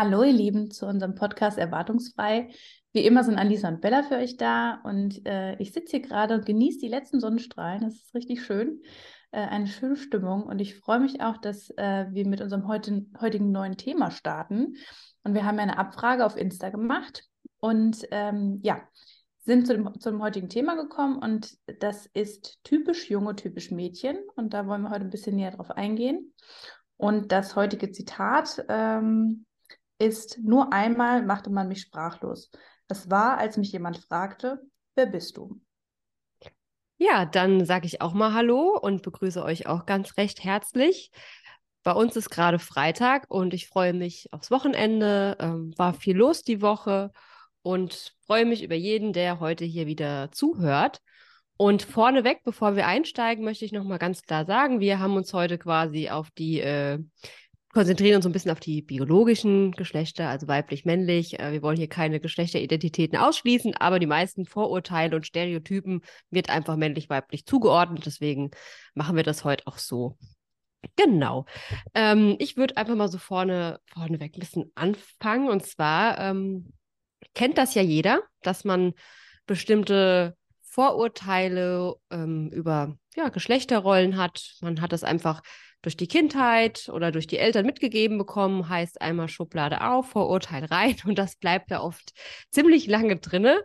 Hallo, ihr Lieben, zu unserem Podcast Erwartungsfrei. Wie immer sind Alisa und Bella für euch da und äh, ich sitze hier gerade und genieße die letzten Sonnenstrahlen. Das ist richtig schön, äh, eine schöne Stimmung und ich freue mich auch, dass äh, wir mit unserem heutigen, heutigen neuen Thema starten. Und wir haben eine Abfrage auf Insta gemacht und ähm, ja, sind zu dem, zu dem heutigen Thema gekommen und das ist typisch Junge, typisch Mädchen und da wollen wir heute ein bisschen näher drauf eingehen. Und das heutige Zitat ähm, ist, nur einmal machte man mich sprachlos. Es war, als mich jemand fragte, wer bist du? Ja, dann sage ich auch mal Hallo und begrüße euch auch ganz recht herzlich. Bei uns ist gerade Freitag und ich freue mich aufs Wochenende. Ähm, war viel los die Woche und freue mich über jeden, der heute hier wieder zuhört. Und vorneweg, bevor wir einsteigen, möchte ich noch mal ganz klar sagen, wir haben uns heute quasi auf die äh, konzentrieren uns ein bisschen auf die biologischen Geschlechter, also weiblich, männlich. Äh, wir wollen hier keine Geschlechteridentitäten ausschließen, aber die meisten Vorurteile und Stereotypen wird einfach männlich, weiblich zugeordnet. Deswegen machen wir das heute auch so. Genau. Ähm, ich würde einfach mal so vorne, vorneweg ein bisschen anfangen. Und zwar ähm, kennt das ja jeder, dass man bestimmte Vorurteile ähm, über ja, Geschlechterrollen hat. Man hat das einfach durch die Kindheit oder durch die Eltern mitgegeben bekommen, heißt einmal Schublade auf, Vorurteil rein und das bleibt da oft ziemlich lange drinne.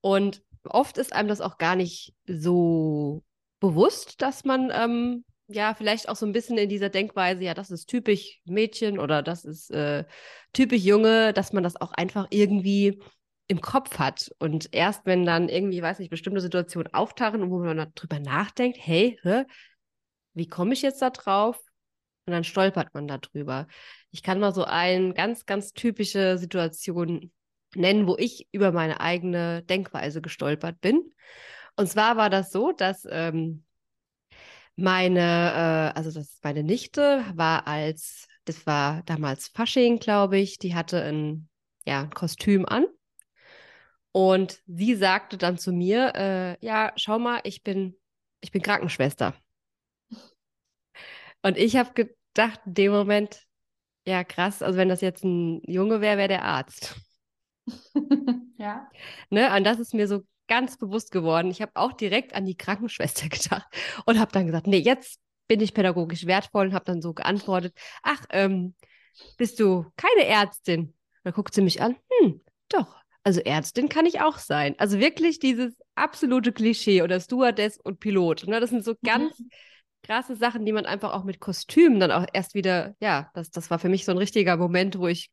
Und oft ist einem das auch gar nicht so bewusst, dass man ähm, ja vielleicht auch so ein bisschen in dieser Denkweise, ja, das ist typisch Mädchen oder das ist äh, typisch Junge, dass man das auch einfach irgendwie im Kopf hat. Und erst wenn dann irgendwie, weiß nicht, bestimmte Situationen auftauchen und wo man darüber nachdenkt, hey, hä, wie komme ich jetzt da drauf? Und dann stolpert man darüber. Ich kann mal so eine ganz, ganz typische Situation nennen, wo ich über meine eigene Denkweise gestolpert bin. Und zwar war das so, dass ähm, meine, äh, also das meine Nichte war als, das war damals Fasching, glaube ich, die hatte ein, ja, ein Kostüm an. Und sie sagte dann zu mir, äh, ja, schau mal, ich bin, ich bin Krankenschwester. Und ich habe gedacht in dem Moment, ja krass, also wenn das jetzt ein Junge wäre, wäre der Arzt. ja. Ne, und das ist mir so ganz bewusst geworden. Ich habe auch direkt an die Krankenschwester gedacht und habe dann gesagt, nee, jetzt bin ich pädagogisch wertvoll und habe dann so geantwortet, ach, ähm, bist du keine Ärztin? dann guckt sie mich an, hm, doch, also Ärztin kann ich auch sein. Also wirklich dieses absolute Klischee oder Stewardess und Pilot. Ne? Das sind so ganz mhm krasse Sachen, die man einfach auch mit Kostümen dann auch erst wieder, ja, das, das war für mich so ein richtiger Moment, wo ich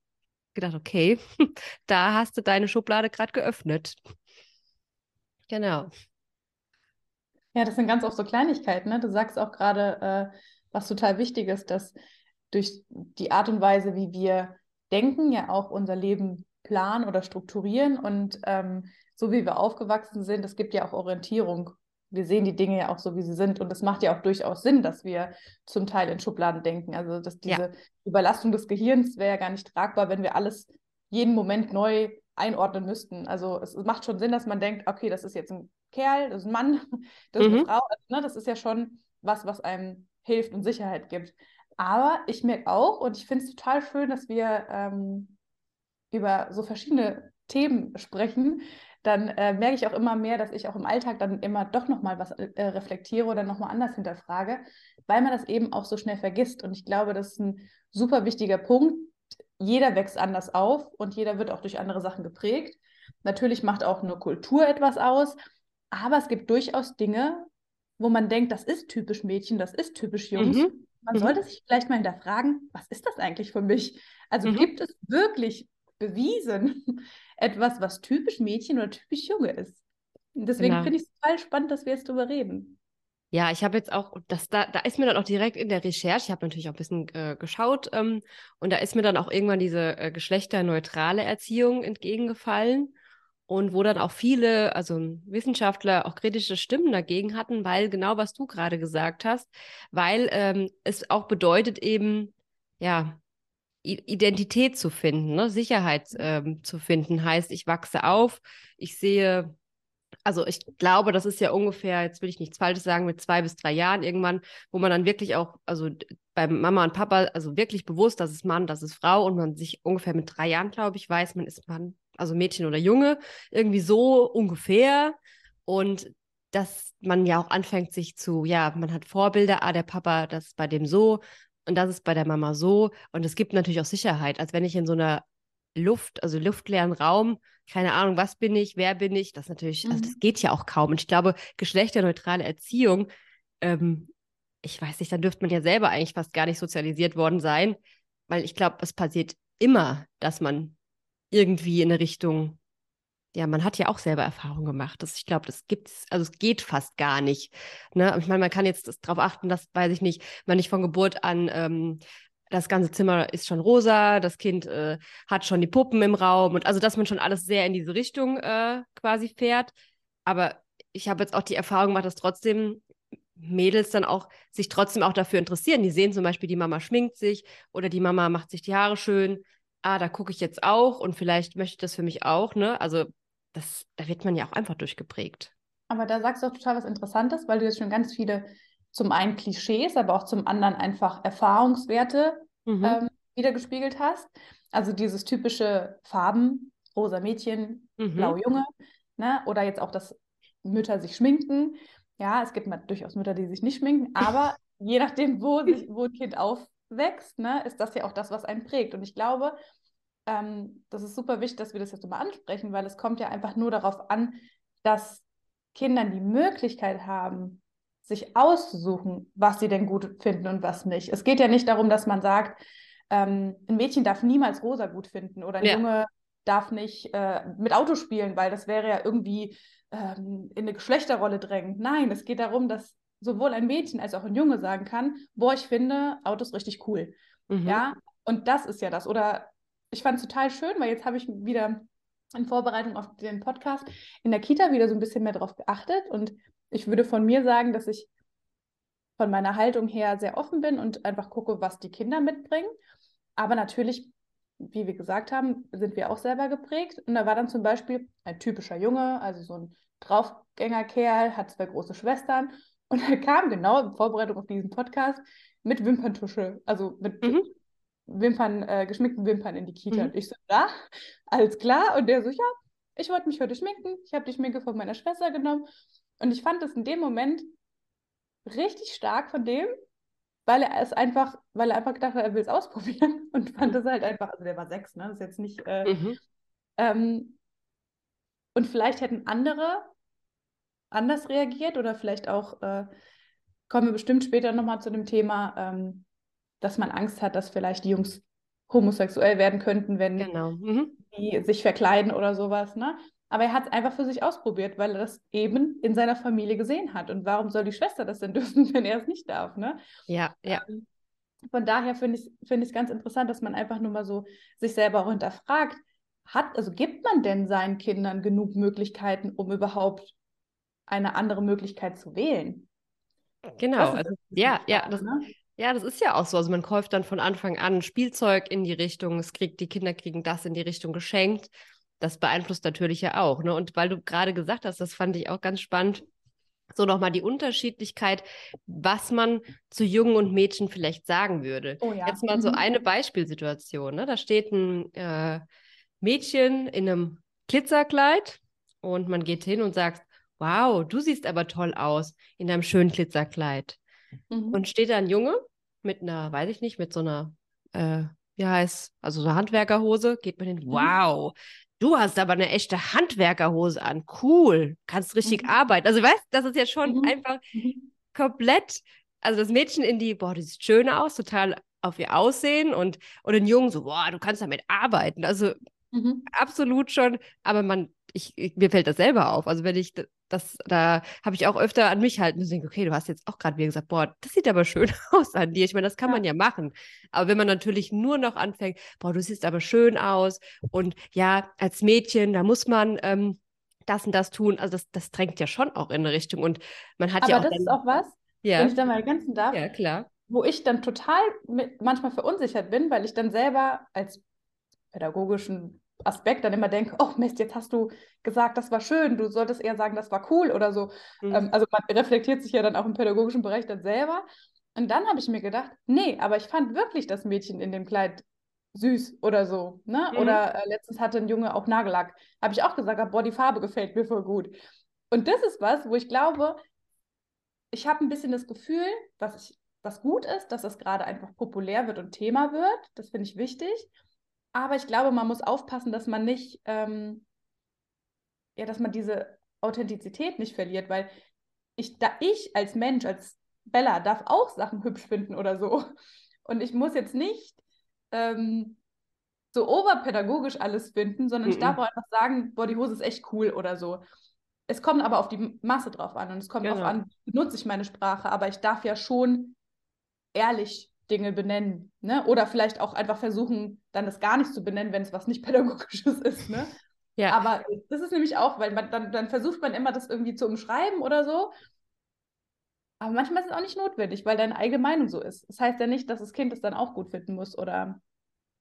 gedacht, okay, da hast du deine Schublade gerade geöffnet. Genau. Ja, das sind ganz oft so Kleinigkeiten. Ne? Du sagst auch gerade, äh, was total wichtig ist, dass durch die Art und Weise, wie wir denken, ja auch unser Leben planen oder strukturieren und ähm, so wie wir aufgewachsen sind, es gibt ja auch Orientierung wir sehen die Dinge ja auch so, wie sie sind. Und es macht ja auch durchaus Sinn, dass wir zum Teil in Schubladen denken. Also, dass diese ja. Überlastung des Gehirns wäre ja gar nicht tragbar, wenn wir alles jeden Moment neu einordnen müssten. Also, es macht schon Sinn, dass man denkt, okay, das ist jetzt ein Kerl, das ist ein Mann, das ist mhm. eine Frau. Also, ne, das ist ja schon was, was einem hilft und Sicherheit gibt. Aber ich merke auch, und ich finde es total schön, dass wir ähm, über so verschiedene Themen sprechen, dann äh, merke ich auch immer mehr, dass ich auch im Alltag dann immer doch nochmal was äh, reflektiere oder nochmal anders hinterfrage, weil man das eben auch so schnell vergisst. Und ich glaube, das ist ein super wichtiger Punkt. Jeder wächst anders auf und jeder wird auch durch andere Sachen geprägt. Natürlich macht auch eine Kultur etwas aus, aber es gibt durchaus Dinge, wo man denkt, das ist typisch Mädchen, das ist typisch Jungs. Mhm. Man mhm. sollte sich vielleicht mal hinterfragen, was ist das eigentlich für mich? Also mhm. gibt es wirklich bewiesen, etwas, was typisch Mädchen oder typisch Junge ist. deswegen genau. finde ich es total spannend, dass wir jetzt darüber reden. Ja, ich habe jetzt auch, das, da, da ist mir dann auch direkt in der Recherche, ich habe natürlich auch ein bisschen äh, geschaut, ähm, und da ist mir dann auch irgendwann diese äh, geschlechterneutrale Erziehung entgegengefallen. Und wo dann auch viele, also Wissenschaftler, auch kritische Stimmen dagegen hatten, weil genau was du gerade gesagt hast, weil ähm, es auch bedeutet eben, ja, Identität zu finden, ne? Sicherheit ähm, zu finden, heißt, ich wachse auf, ich sehe also ich glaube, das ist ja ungefähr, jetzt will ich nichts Falsches sagen, mit zwei bis drei Jahren irgendwann, wo man dann wirklich auch, also bei Mama und Papa, also wirklich bewusst, das ist Mann, das ist Frau und man sich ungefähr mit drei Jahren, glaube ich, weiß, man ist Mann, also Mädchen oder Junge, irgendwie so ungefähr. Und dass man ja auch anfängt, sich zu, ja, man hat Vorbilder, ah, der Papa, das ist bei dem so und das ist bei der Mama so. Und es gibt natürlich auch Sicherheit, als wenn ich in so einer Luft, also luftleeren Raum, keine Ahnung, was bin ich, wer bin ich, das natürlich, mhm. also das mhm. geht ja auch kaum. Und ich glaube, geschlechterneutrale Erziehung, ähm, ich weiß nicht, dann dürfte man ja selber eigentlich fast gar nicht sozialisiert worden sein, weil ich glaube, es passiert immer, dass man irgendwie in eine Richtung, ja, man hat ja auch selber Erfahrung gemacht. Das, ich glaube, das gibt's, also es geht fast gar nicht. Ne? Ich meine, man kann jetzt darauf achten, dass, weiß ich nicht, man nicht von Geburt an ähm, das ganze Zimmer ist schon rosa, das Kind äh, hat schon die Puppen im Raum und also, dass man schon alles sehr in diese Richtung äh, quasi fährt. Aber ich habe jetzt auch die Erfahrung gemacht, dass trotzdem Mädels dann auch sich trotzdem auch dafür interessieren. Die sehen zum Beispiel, die Mama schminkt sich oder die Mama macht sich die Haare schön. Ah, da gucke ich jetzt auch und vielleicht möchte ich das für mich auch, ne? Also das, da wird man ja auch einfach durchgeprägt. Aber da sagst du auch total was Interessantes, weil du jetzt schon ganz viele zum einen Klischees, aber auch zum anderen einfach Erfahrungswerte mhm. ähm, wiedergespiegelt hast. Also dieses typische Farben, rosa Mädchen, mhm. blau Junge, ne? oder jetzt auch, dass Mütter sich schminken. Ja, es gibt mal durchaus Mütter, die sich nicht schminken, aber je nachdem, wo, sich, wo ein Kind aufwächst, ne, ist das ja auch das, was einen prägt. Und ich glaube, ähm, das ist super wichtig, dass wir das jetzt mal ansprechen, weil es kommt ja einfach nur darauf an, dass Kindern die Möglichkeit haben, sich auszusuchen, was sie denn gut finden und was nicht. Es geht ja nicht darum, dass man sagt, ähm, ein Mädchen darf niemals rosa gut finden oder ein ja. Junge darf nicht äh, mit Auto spielen, weil das wäre ja irgendwie ähm, in eine Geschlechterrolle drängend. Nein, es geht darum, dass sowohl ein Mädchen als auch ein Junge sagen kann, boah, ich finde Autos richtig cool. Mhm. Ja, und das ist ja das. Oder ich fand es total schön, weil jetzt habe ich wieder in Vorbereitung auf den Podcast in der Kita wieder so ein bisschen mehr drauf geachtet und ich würde von mir sagen, dass ich von meiner Haltung her sehr offen bin und einfach gucke, was die Kinder mitbringen. Aber natürlich, wie wir gesagt haben, sind wir auch selber geprägt. Und da war dann zum Beispiel ein typischer Junge, also so ein Draufgängerkerl, hat zwei große Schwestern. Und er kam genau in Vorbereitung auf diesen Podcast mit Wimperntusche, also mit mhm. Wimpern, äh, geschminkten Wimpern in die Kita. Mhm. Und ich so, da, alles klar. Und der so, ja, ich wollte mich heute schminken. Ich habe die Schminke von meiner Schwester genommen und ich fand es in dem Moment richtig stark von dem, weil er es einfach, weil er einfach gedacht hat, er will es ausprobieren und fand es halt einfach, also der war sechs, ne? Das ist jetzt nicht. Äh, mhm. ähm, und vielleicht hätten andere anders reagiert oder vielleicht auch, äh, kommen wir bestimmt später nochmal zu dem Thema, ähm, dass man Angst hat, dass vielleicht die Jungs homosexuell werden könnten, wenn genau. mhm. die sich verkleiden oder sowas. Ne? Aber er hat es einfach für sich ausprobiert, weil er das eben in seiner Familie gesehen hat. Und warum soll die Schwester das denn dürfen, wenn er es nicht darf? Ne? Ja, ja. Ähm, von daher finde ich es find ganz interessant, dass man einfach nur mal so sich selber auch hinterfragt, hat, also gibt man denn seinen Kindern genug Möglichkeiten, um überhaupt eine andere Möglichkeit zu wählen? Genau, also, ja, ja, das, ne? Ja, das ist ja auch so. Also man kauft dann von Anfang an Spielzeug in die Richtung, es kriegt, die Kinder kriegen das in die Richtung geschenkt das beeinflusst natürlich ja auch. Ne? Und weil du gerade gesagt hast, das fand ich auch ganz spannend, so nochmal die Unterschiedlichkeit, was man zu Jungen und Mädchen vielleicht sagen würde. Oh ja. Jetzt mal mhm. so eine Beispielsituation. Ne? Da steht ein äh, Mädchen in einem Glitzerkleid und man geht hin und sagt, wow, du siehst aber toll aus in deinem schönen Glitzerkleid. Mhm. Und steht da ein Junge mit einer, weiß ich nicht, mit so einer, äh, wie heißt, also so einer Handwerkerhose, geht man hin, mhm. wow, Du hast aber eine echte Handwerkerhose an. Cool. Kannst richtig mhm. arbeiten. Also, weißt das ist ja schon mhm. einfach mhm. komplett. Also, das Mädchen in die, boah, die sieht schön aus, total auf ihr Aussehen und, und den Jungen so, boah, du kannst damit arbeiten. Also, mhm. absolut schon. Aber man, ich, ich, mir fällt das selber auf. Also, wenn ich das, da habe ich auch öfter an mich halten müssen, okay, du hast jetzt auch gerade wieder gesagt, boah, das sieht aber schön aus an dir. Ich meine, das kann ja. man ja machen. Aber wenn man natürlich nur noch anfängt, boah, du siehst aber schön aus und ja, als Mädchen, da muss man ähm, das und das tun. Also das, das drängt ja schon auch in eine Richtung. Und man hat aber ja auch. Aber das ist auch was, ja. wenn ich da mal ergänzen darf. Ja, klar. Wo ich dann total mit, manchmal verunsichert bin, weil ich dann selber als pädagogischen Aspekt dann immer denke, oh Mist, jetzt hast du gesagt, das war schön, du solltest eher sagen, das war cool oder so. Mhm. Ähm, also man reflektiert sich ja dann auch im pädagogischen Bereich dann selber. Und dann habe ich mir gedacht, nee, aber ich fand wirklich das Mädchen in dem Kleid süß oder so. Ne? Mhm. Oder äh, letztens hatte ein Junge auch Nagellack. Habe ich auch gesagt, boah, die Farbe gefällt mir voll gut. Und das ist was, wo ich glaube, ich habe ein bisschen das Gefühl, dass ich, was gut ist, dass das gerade einfach populär wird und Thema wird. Das finde ich wichtig. Aber ich glaube, man muss aufpassen, dass man nicht, ähm, ja, dass man diese Authentizität nicht verliert, weil ich, da ich als Mensch, als Bella, darf auch Sachen hübsch finden oder so. Und ich muss jetzt nicht ähm, so oberpädagogisch alles finden, sondern mm -mm. ich darf auch einfach sagen, boah, die Hose ist echt cool oder so. Es kommt aber auf die Masse drauf an und es kommt genau. darauf an, benutze ich meine Sprache, aber ich darf ja schon ehrlich Dinge benennen, ne? Oder vielleicht auch einfach versuchen, dann das gar nicht zu benennen, wenn es was nicht pädagogisches ist, ne? Ja. Aber das ist nämlich auch, weil man, dann, dann versucht man immer, das irgendwie zu umschreiben oder so. Aber manchmal ist es auch nicht notwendig, weil deine eigene Meinung so ist. Das heißt ja nicht, dass das Kind es dann auch gut finden muss oder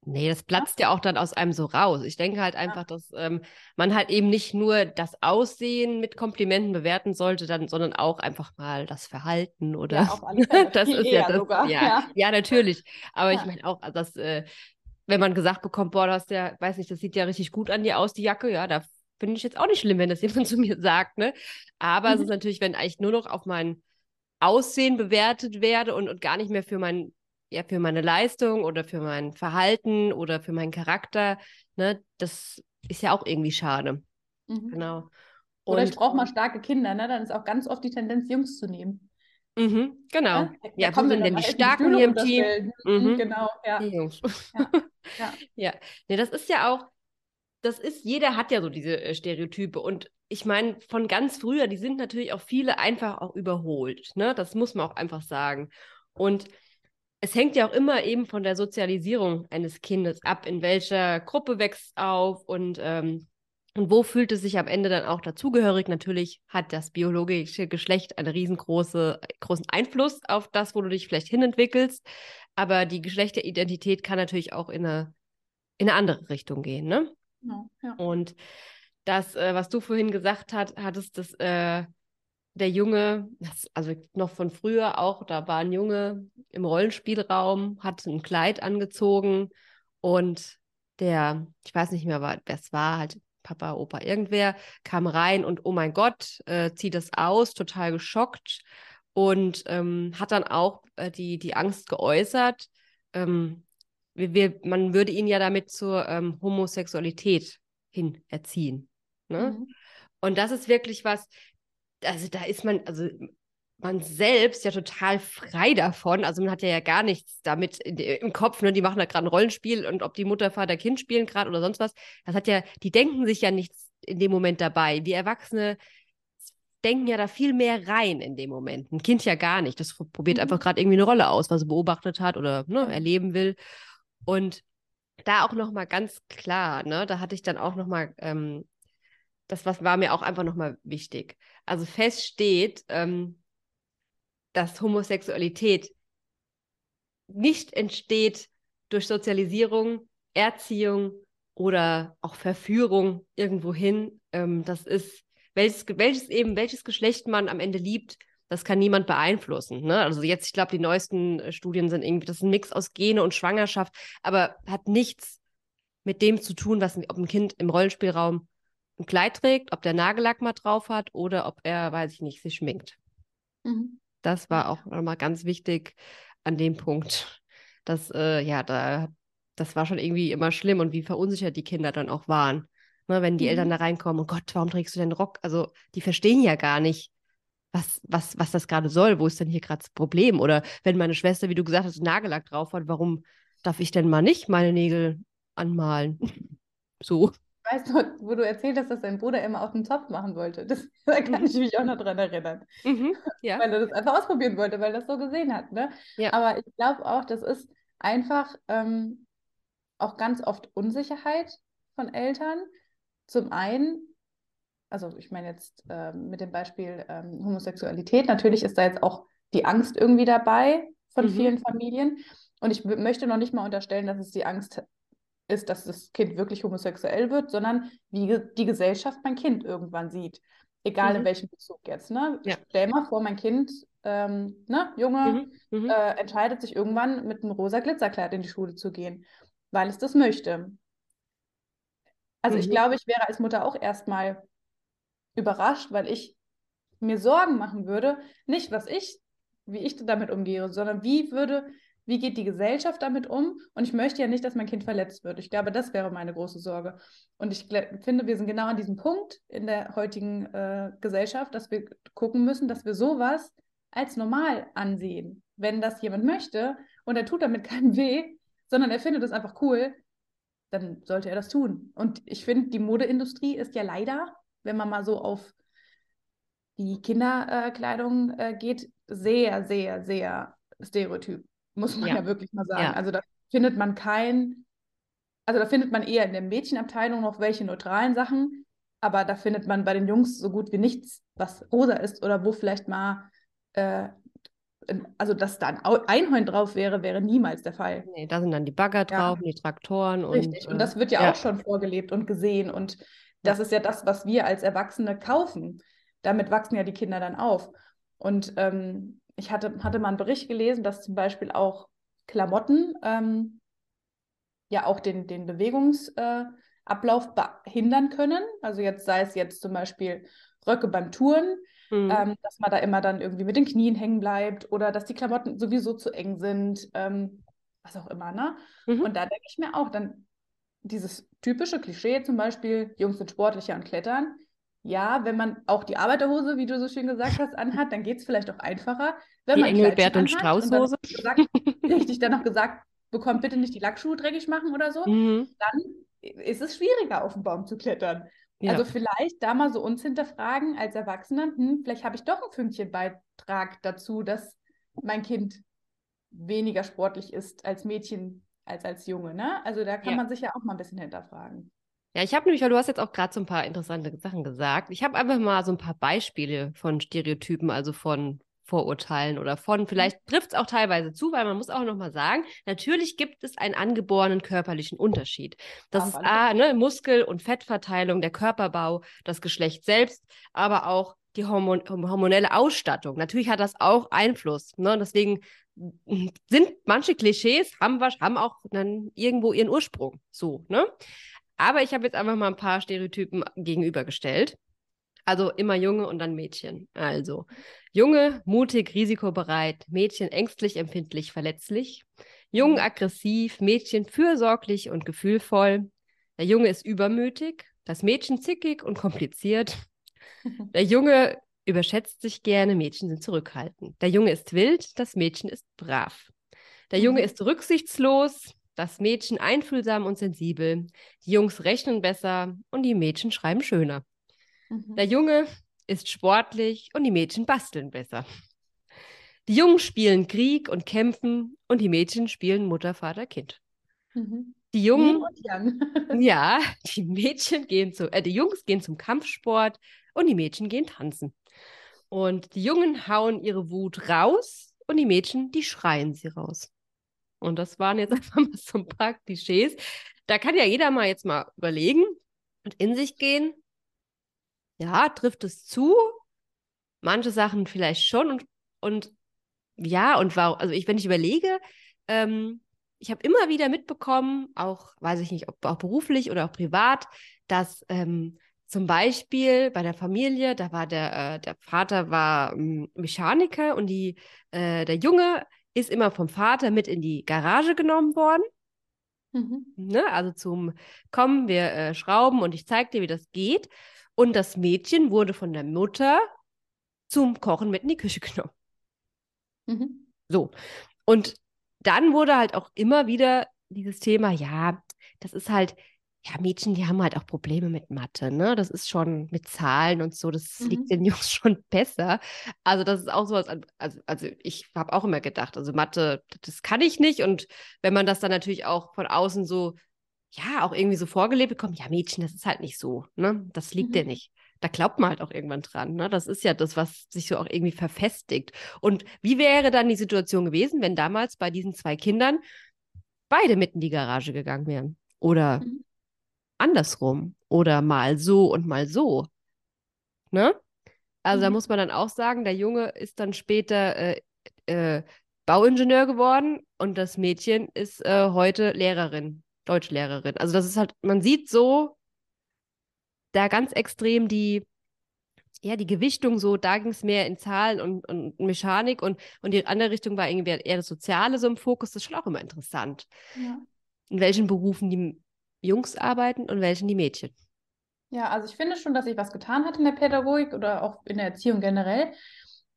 Nee, das platzt ja auch dann aus einem so raus. Ich denke halt einfach, ja. dass ähm, man halt eben nicht nur das Aussehen mit Komplimenten bewerten sollte, dann, sondern auch einfach mal das Verhalten oder ja, auf alle Fälle. das ist ja das, sogar. Ja, ja, ja. natürlich. Aber ich meine auch, dass äh, wenn man gesagt bekommt, boah, du hast ja, weiß nicht, das sieht ja richtig gut an dir aus, die Jacke, ja, da finde ich jetzt auch nicht schlimm, wenn das jemand zu mir sagt, ne? Aber mhm. es ist natürlich, wenn eigentlich nur noch auf mein Aussehen bewertet werde und, und gar nicht mehr für mein ja, für meine Leistung oder für mein Verhalten oder für meinen Charakter, ne, das ist ja auch irgendwie schade. Mhm. Genau. Und, oder ich brauche mal starke Kinder, ne? Dann ist auch ganz oft die Tendenz, Jungs zu nehmen. Mhm, genau. Ja, ja wo sind denn die Starken hier im Team? Mhm. mhm. Genau, ja. Die Jungs. Ja. ja. ja. Nee, das ist ja auch, das ist, jeder hat ja so diese äh, Stereotype und ich meine, von ganz früher, die sind natürlich auch viele einfach auch überholt. Ne? Das muss man auch einfach sagen. Und es hängt ja auch immer eben von der Sozialisierung eines Kindes ab, in welcher Gruppe wächst auf und, ähm, und wo fühlt es sich am Ende dann auch dazugehörig. Natürlich hat das biologische Geschlecht einen riesengroßen Einfluss auf das, wo du dich vielleicht hinentwickelst, aber die Geschlechteridentität kann natürlich auch in eine, in eine andere Richtung gehen. Ne? Ja, ja. Und das, äh, was du vorhin gesagt hast, hattest, das äh, der Junge, also noch von früher auch, da war ein Junge im Rollenspielraum, hat ein Kleid angezogen und der, ich weiß nicht mehr, wer es war, halt Papa, Opa, irgendwer, kam rein und oh mein Gott, äh, zieht das aus, total geschockt und ähm, hat dann auch äh, die, die Angst geäußert, ähm, wir, wir, man würde ihn ja damit zur ähm, Homosexualität hin erziehen. Ne? Mhm. Und das ist wirklich was, also da ist man, also man selbst ja total frei davon. Also man hat ja, ja gar nichts damit im Kopf. Ne? Die machen da gerade ein Rollenspiel und ob die Mutter, Vater, Kind spielen gerade oder sonst was. Das hat ja, die denken sich ja nichts in dem Moment dabei. Wir Erwachsene denken ja da viel mehr rein in dem Moment. Ein Kind ja gar nicht. Das probiert mhm. einfach gerade irgendwie eine Rolle aus, was es beobachtet hat oder ne, erleben will. Und da auch nochmal ganz klar, ne, da hatte ich dann auch nochmal ähm, das war mir auch einfach nochmal wichtig. Also fest steht, ähm, dass Homosexualität nicht entsteht durch Sozialisierung, Erziehung oder auch Verführung irgendwohin. Ähm, das ist, welches, welches eben, welches Geschlecht man am Ende liebt, das kann niemand beeinflussen. Ne? Also jetzt, ich glaube, die neuesten äh, Studien sind irgendwie, das ist ein Mix aus Gene und Schwangerschaft, aber hat nichts mit dem zu tun, was ob ein Kind im Rollenspielraum ein Kleid trägt, ob der Nagellack mal drauf hat oder ob er, weiß ich nicht, sich schminkt. Mhm. Das war auch nochmal ganz wichtig an dem Punkt. dass, äh, ja, da, das war schon irgendwie immer schlimm und wie verunsichert die Kinder dann auch waren. Ne, wenn die mhm. Eltern da reinkommen, oh Gott, warum trägst du denn Rock? Also, die verstehen ja gar nicht, was, was, was das gerade soll. Wo ist denn hier gerade das Problem? Oder wenn meine Schwester, wie du gesagt hast, Nagellack drauf hat, warum darf ich denn mal nicht meine Nägel anmalen? so weißt du, wo du erzählt hast, dass dein Bruder immer auf den Topf machen wollte. Das, da kann mhm. ich mich auch noch dran erinnern. Mhm, ja. Weil er das einfach ausprobieren wollte, weil er das so gesehen hat. Ne? Ja. Aber ich glaube auch, das ist einfach ähm, auch ganz oft Unsicherheit von Eltern. Zum einen, also ich meine jetzt äh, mit dem Beispiel ähm, Homosexualität, natürlich ist da jetzt auch die Angst irgendwie dabei von mhm. vielen Familien. Und ich möchte noch nicht mal unterstellen, dass es die Angst ist, dass das Kind wirklich homosexuell wird, sondern wie die Gesellschaft mein Kind irgendwann sieht. Egal mhm. in welchem Bezug jetzt. Ne? Ja. Stell mal vor, mein Kind, ähm, ne, Junge, mhm. Mhm. Äh, entscheidet sich irgendwann mit einem rosa Glitzerkleid in die Schule zu gehen, weil es das möchte. Also ich mhm. glaube, ich wäre als Mutter auch erstmal überrascht, weil ich mir Sorgen machen würde, nicht was ich, wie ich damit umgehe, sondern wie würde, wie geht die Gesellschaft damit um? Und ich möchte ja nicht, dass mein Kind verletzt wird. Ich glaube, das wäre meine große Sorge. Und ich finde, wir sind genau an diesem Punkt in der heutigen äh, Gesellschaft, dass wir gucken müssen, dass wir sowas als normal ansehen. Wenn das jemand möchte und er tut damit keinen weh, sondern er findet es einfach cool, dann sollte er das tun. Und ich finde, die Modeindustrie ist ja leider, wenn man mal so auf die Kinderkleidung äh, geht, sehr, sehr, sehr stereotyp, muss man ja, ja wirklich mal sagen. Ja. Also da findet man kein, also da findet man eher in der Mädchenabteilung noch welche neutralen Sachen, aber da findet man bei den Jungs so gut wie nichts, was rosa ist oder wo vielleicht mal, äh, also dass da ein Einhorn drauf wäre, wäre niemals der Fall. Nee, da sind dann die Bagger drauf, ja. die Traktoren und. Richtig, und das wird ja, ja, auch schon vorgelebt und gesehen und das ist ja das, was wir als Erwachsene kaufen damit wachsen ja die Kinder dann auf. Und ähm, ich hatte, hatte mal einen Bericht gelesen, dass zum Beispiel auch Klamotten ähm, ja auch den, den Bewegungsablauf äh, behindern können. Also jetzt sei es jetzt zum Beispiel Röcke beim Touren, mhm. ähm, dass man da immer dann irgendwie mit den Knien hängen bleibt oder dass die Klamotten sowieso zu eng sind, ähm, was auch immer. Ne? Mhm. Und da denke ich mir auch, dann dieses typische Klischee zum Beispiel, Jungs sind sportlicher und klettern, ja, wenn man auch die Arbeiterhose, wie du so schön gesagt hast, anhat, dann geht es vielleicht auch einfacher. Wenn die man Engelbert und Straußhose. richtig, dann noch gesagt bekommt, bitte nicht die Lackschuhe dreckig machen oder so, mhm. dann ist es schwieriger, auf den Baum zu klettern. Ja. Also vielleicht da mal so uns hinterfragen als Erwachsener, hm, vielleicht habe ich doch einen Fünkchenbeitrag dazu, dass mein Kind weniger sportlich ist als Mädchen als als Junge. Ne? Also da kann ja. man sich ja auch mal ein bisschen hinterfragen. Ja, ich habe nämlich, weil du hast jetzt auch gerade so ein paar interessante Sachen gesagt. Ich habe einfach mal so ein paar Beispiele von Stereotypen, also von Vorurteilen oder von, vielleicht trifft es auch teilweise zu, weil man muss auch nochmal sagen, natürlich gibt es einen angeborenen körperlichen Unterschied. Das ja, ist A, ne, Muskel- und Fettverteilung, der Körperbau, das Geschlecht selbst, aber auch die Hormon hormonelle Ausstattung. Natürlich hat das auch Einfluss. Ne? Deswegen sind manche Klischees, haben, haben auch dann irgendwo ihren Ursprung. So, ne? Aber ich habe jetzt einfach mal ein paar Stereotypen gegenübergestellt. Also immer Junge und dann Mädchen. Also Junge, mutig, risikobereit, Mädchen ängstlich, empfindlich, verletzlich. Jung, mhm. aggressiv, Mädchen fürsorglich und gefühlvoll. Der Junge ist übermütig, das Mädchen zickig und kompliziert. Der Junge überschätzt sich gerne, Mädchen sind zurückhaltend. Der Junge ist wild, das Mädchen ist brav. Der Junge mhm. ist rücksichtslos, das Mädchen einfühlsam und sensibel, die Jungs rechnen besser und die Mädchen schreiben schöner. Mhm. Der Junge ist sportlich und die Mädchen basteln besser. Die Jungen spielen Krieg und kämpfen und die Mädchen spielen Mutter, Vater, Kind. Mhm. Die Jungen, ja, die Mädchen gehen zu, äh, die Jungs gehen zum Kampfsport und die Mädchen gehen tanzen. Und die Jungen hauen ihre Wut raus und die Mädchen, die schreien sie raus. Und das waren jetzt einfach mal so ein paar Klischees. Da kann ja jeder mal jetzt mal überlegen und in sich gehen. Ja, trifft es zu? Manche Sachen vielleicht schon und, und ja, und warum, also ich, wenn ich überlege, ähm, ich habe immer wieder mitbekommen, auch, weiß ich nicht, ob auch beruflich oder auch privat, dass ähm, zum Beispiel bei der Familie, da war der, äh, der Vater war ähm, Mechaniker und die, äh, der Junge ist immer vom Vater mit in die Garage genommen worden. Mhm. Ne? Also zum Kommen, wir äh, schrauben und ich zeige dir, wie das geht. Und das Mädchen wurde von der Mutter zum Kochen mit in die Küche genommen. Mhm. So. Und dann wurde halt auch immer wieder dieses Thema, ja, das ist halt, ja, Mädchen, die haben halt auch Probleme mit Mathe, ne? Das ist schon mit Zahlen und so, das mhm. liegt den Jungs schon besser. Also, das ist auch sowas, also, also ich habe auch immer gedacht, also Mathe, das kann ich nicht. Und wenn man das dann natürlich auch von außen so, ja, auch irgendwie so vorgelebt bekommt, ja, Mädchen, das ist halt nicht so, ne? Das liegt mhm. dir nicht. Da glaubt man halt auch irgendwann dran, ne? Das ist ja das, was sich so auch irgendwie verfestigt. Und wie wäre dann die Situation gewesen, wenn damals bei diesen zwei Kindern beide mit in die Garage gegangen wären? oder mhm. Andersrum oder mal so und mal so. Ne? Also mhm. da muss man dann auch sagen, der Junge ist dann später äh, äh, Bauingenieur geworden und das Mädchen ist äh, heute Lehrerin, Deutschlehrerin. Also das ist halt, man sieht so da ganz extrem die, ja, die Gewichtung so, da ging es mehr in Zahlen und, und Mechanik und, und die andere Richtung war irgendwie eher das Soziale so im Fokus. Das ist schon auch immer interessant. Ja. In welchen Berufen die Jungs arbeiten und welchen die Mädchen. Ja, also ich finde schon, dass sich was getan hat in der Pädagogik oder auch in der Erziehung generell.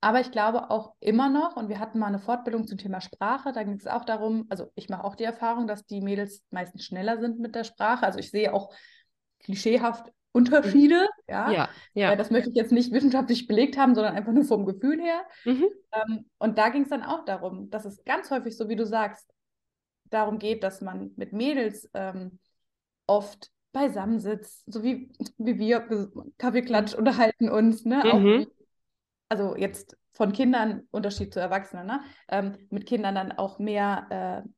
Aber ich glaube auch immer noch, und wir hatten mal eine Fortbildung zum Thema Sprache, da ging es auch darum, also ich mache auch die Erfahrung, dass die Mädels meistens schneller sind mit der Sprache. Also ich sehe auch klischeehaft Unterschiede, ja. ja, ja. Äh, das möchte ich jetzt nicht wissenschaftlich belegt haben, sondern einfach nur vom Gefühl her. Mhm. Ähm, und da ging es dann auch darum, dass es ganz häufig, so wie du sagst, darum geht, dass man mit Mädels ähm, oft beisammensitzt, so wie, wie wir, Kaffeeklatsch, unterhalten uns, ne? Mhm. Auch also jetzt von Kindern, Unterschied zu Erwachsenen, ne? Ähm, mit Kindern dann auch mehr äh,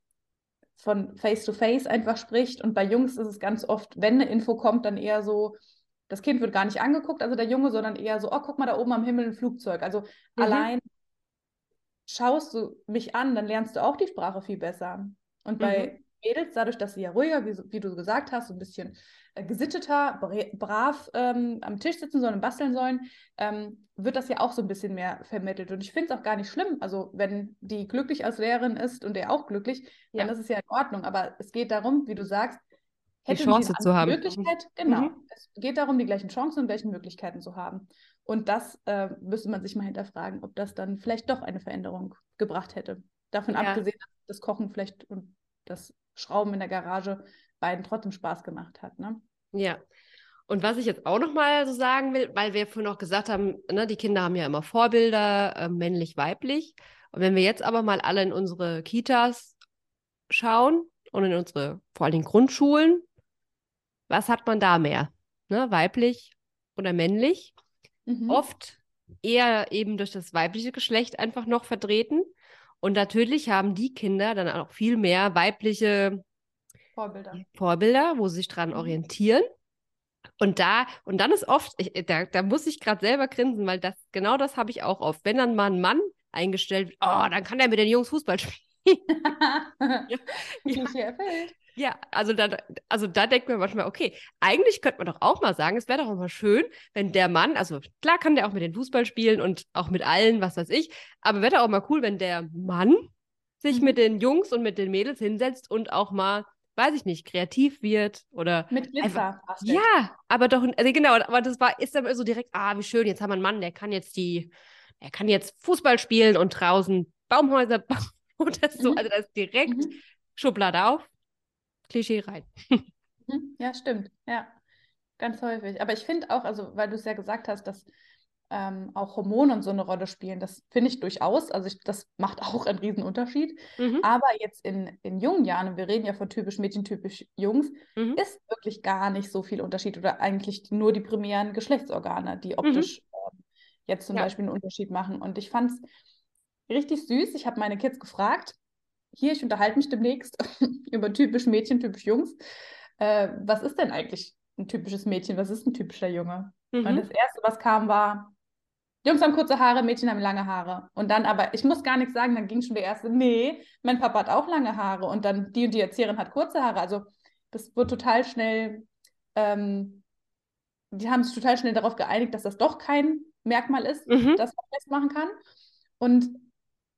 von Face-to-Face -face einfach spricht. Und bei Jungs ist es ganz oft, wenn eine Info kommt, dann eher so, das Kind wird gar nicht angeguckt, also der Junge, sondern eher so, oh, guck mal da oben am Himmel ein Flugzeug. Also mhm. allein schaust du mich an, dann lernst du auch die Sprache viel besser. Und bei mhm. Mädels, dadurch, dass sie ja ruhiger, wie, wie du gesagt hast, so ein bisschen äh, gesitteter, brav ähm, am Tisch sitzen sollen und basteln sollen, ähm, wird das ja auch so ein bisschen mehr vermittelt. Und ich finde es auch gar nicht schlimm. Also, wenn die glücklich als Lehrerin ist und er auch glücklich, ja. dann ist es ja in Ordnung. Aber es geht darum, wie du sagst, hätte die Chance zu haben. Möglichkeit, genau. Mhm. Es geht darum, die gleichen Chancen und gleichen Möglichkeiten zu haben. Und das äh, müsste man sich mal hinterfragen, ob das dann vielleicht doch eine Veränderung gebracht hätte. Davon ja. abgesehen, dass das Kochen vielleicht und das Schrauben in der Garage beiden trotzdem Spaß gemacht hat. Ne? Ja. Und was ich jetzt auch noch mal so sagen will, weil wir vorhin auch gesagt haben, ne, die Kinder haben ja immer Vorbilder, äh, männlich, weiblich. Und wenn wir jetzt aber mal alle in unsere Kitas schauen und in unsere, vor allem Grundschulen, was hat man da mehr? Ne, weiblich oder männlich? Mhm. Oft eher eben durch das weibliche Geschlecht einfach noch vertreten. Und natürlich haben die Kinder dann auch viel mehr weibliche Vorbilder. Vorbilder, wo sie sich dran mhm. orientieren. Und da, und dann ist oft, ich, da, da muss ich gerade selber grinsen, weil das, genau das habe ich auch oft. Wenn dann mal ein Mann eingestellt wird, oh, dann kann er mit den Jungs Fußball spielen. ja, ja. Ja, also da, also da denkt man manchmal, okay, eigentlich könnte man doch auch mal sagen, es wäre doch auch mal schön, wenn der Mann, also klar kann der auch mit den Fußball spielen und auch mit allen, was weiß ich, aber wäre doch auch mal cool, wenn der Mann sich mhm. mit den Jungs und mit den Mädels hinsetzt und auch mal weiß ich nicht, kreativ wird oder. Mit Glitzer. Einfach, ja, aber doch, also genau, aber das war, ist dann so direkt, ah, wie schön, jetzt haben wir einen Mann, der kann jetzt die, er kann jetzt Fußball spielen und draußen Baumhäuser bauen oder so. Mhm. Also das ist direkt mhm. Schublade auf, Klischee rein. Mhm. Ja, stimmt. Ja, ganz häufig. Aber ich finde auch, also weil du es ja gesagt hast, dass ähm, auch Hormone und so eine Rolle spielen. Das finde ich durchaus. Also ich, das macht auch einen riesen Unterschied. Mhm. Aber jetzt in, in jungen Jahren, und wir reden ja von typisch Mädchen, typisch Jungs, mhm. ist wirklich gar nicht so viel Unterschied oder eigentlich nur die primären Geschlechtsorgane, die mhm. optisch mhm. äh, jetzt zum ja. Beispiel einen Unterschied machen. Und ich fand es richtig süß. Ich habe meine Kids gefragt, hier, ich unterhalte mich demnächst über typisch Mädchen, typisch Jungs. Äh, was ist denn eigentlich ein typisches Mädchen? Was ist ein typischer Junge? Und mhm. das Erste, was kam, war, Jungs haben kurze Haare, Mädchen haben lange Haare. Und dann aber, ich muss gar nichts sagen, dann ging schon der erste, nee, mein Papa hat auch lange Haare und dann die und die Erzieherin hat kurze Haare. Also das wird total schnell, ähm, die haben sich total schnell darauf geeinigt, dass das doch kein Merkmal ist, mhm. das man festmachen kann. Und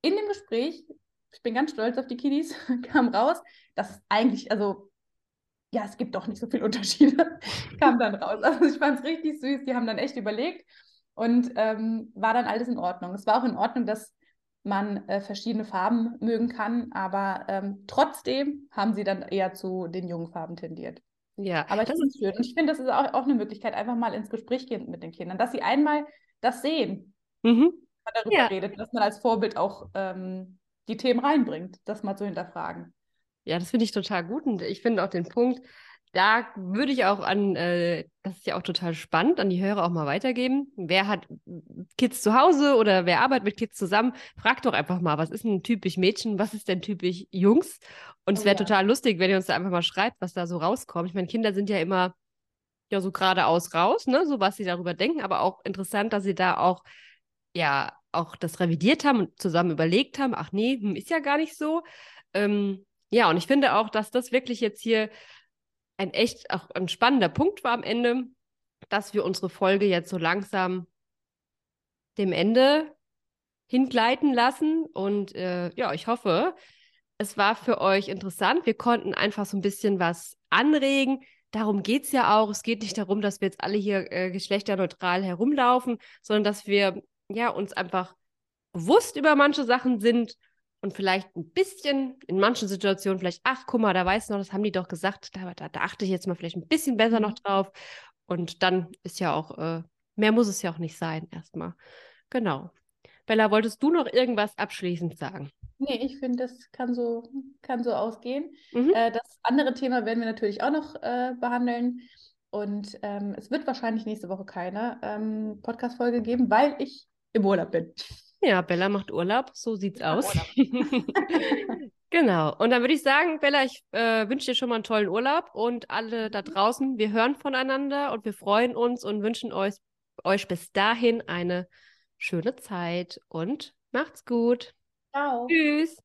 in dem Gespräch, ich bin ganz stolz auf die Kiddies, kam raus, dass eigentlich, also ja, es gibt doch nicht so viele Unterschiede, kam dann raus. Also ich fand es richtig süß, die haben dann echt überlegt und ähm, war dann alles in Ordnung. Es war auch in Ordnung, dass man äh, verschiedene Farben mögen kann, aber ähm, trotzdem haben sie dann eher zu den jungen Farben tendiert. Ja, aber ich finde es schön. Und ich finde, das ist auch, auch eine Möglichkeit, einfach mal ins Gespräch gehen mit den Kindern, dass sie einmal das sehen, mhm. man darüber ja. redet, dass man als Vorbild auch ähm, die Themen reinbringt, das mal zu hinterfragen. Ja, das finde ich total gut. Und ich finde auch den Punkt, da würde ich auch an, äh, das ist ja auch total spannend, an die Hörer auch mal weitergeben. Wer hat Kids zu Hause oder wer arbeitet mit Kids zusammen? Fragt doch einfach mal, was ist denn typisch Mädchen, was ist denn typisch Jungs? Und oh, es wäre ja. total lustig, wenn ihr uns da einfach mal schreibt, was da so rauskommt. Ich meine, Kinder sind ja immer ja so geradeaus raus, ne, so was sie darüber denken, aber auch interessant, dass sie da auch ja auch das revidiert haben und zusammen überlegt haben, ach nee, hm, ist ja gar nicht so. Ähm, ja, und ich finde auch, dass das wirklich jetzt hier ein echt auch ein spannender Punkt war am Ende, dass wir unsere Folge jetzt so langsam dem Ende hingleiten lassen. Und äh, ja, ich hoffe, es war für euch interessant. Wir konnten einfach so ein bisschen was anregen. Darum geht es ja auch. Es geht nicht darum, dass wir jetzt alle hier äh, geschlechterneutral herumlaufen, sondern dass wir ja uns einfach bewusst über manche Sachen sind und vielleicht ein bisschen in manchen Situationen vielleicht, ach, guck mal, da weiß noch, das haben die doch gesagt, da, da, da achte ich jetzt mal vielleicht ein bisschen besser noch mhm. drauf. Und dann ist ja auch, äh, mehr muss es ja auch nicht sein, erstmal. Genau. Bella, wolltest du noch irgendwas abschließend sagen? Nee, ich finde, das kann so, kann so ausgehen. Mhm. Äh, das andere Thema werden wir natürlich auch noch äh, behandeln. Und ähm, es wird wahrscheinlich nächste Woche keine ähm, Podcast-Folge geben, weil ich im Urlaub bin. Ja, Bella macht Urlaub, so sieht's ja, aus. genau. Und dann würde ich sagen, Bella, ich äh, wünsche dir schon mal einen tollen Urlaub und alle da draußen, wir hören voneinander und wir freuen uns und wünschen euch, euch bis dahin eine schöne Zeit und macht's gut. Ciao. Tschüss.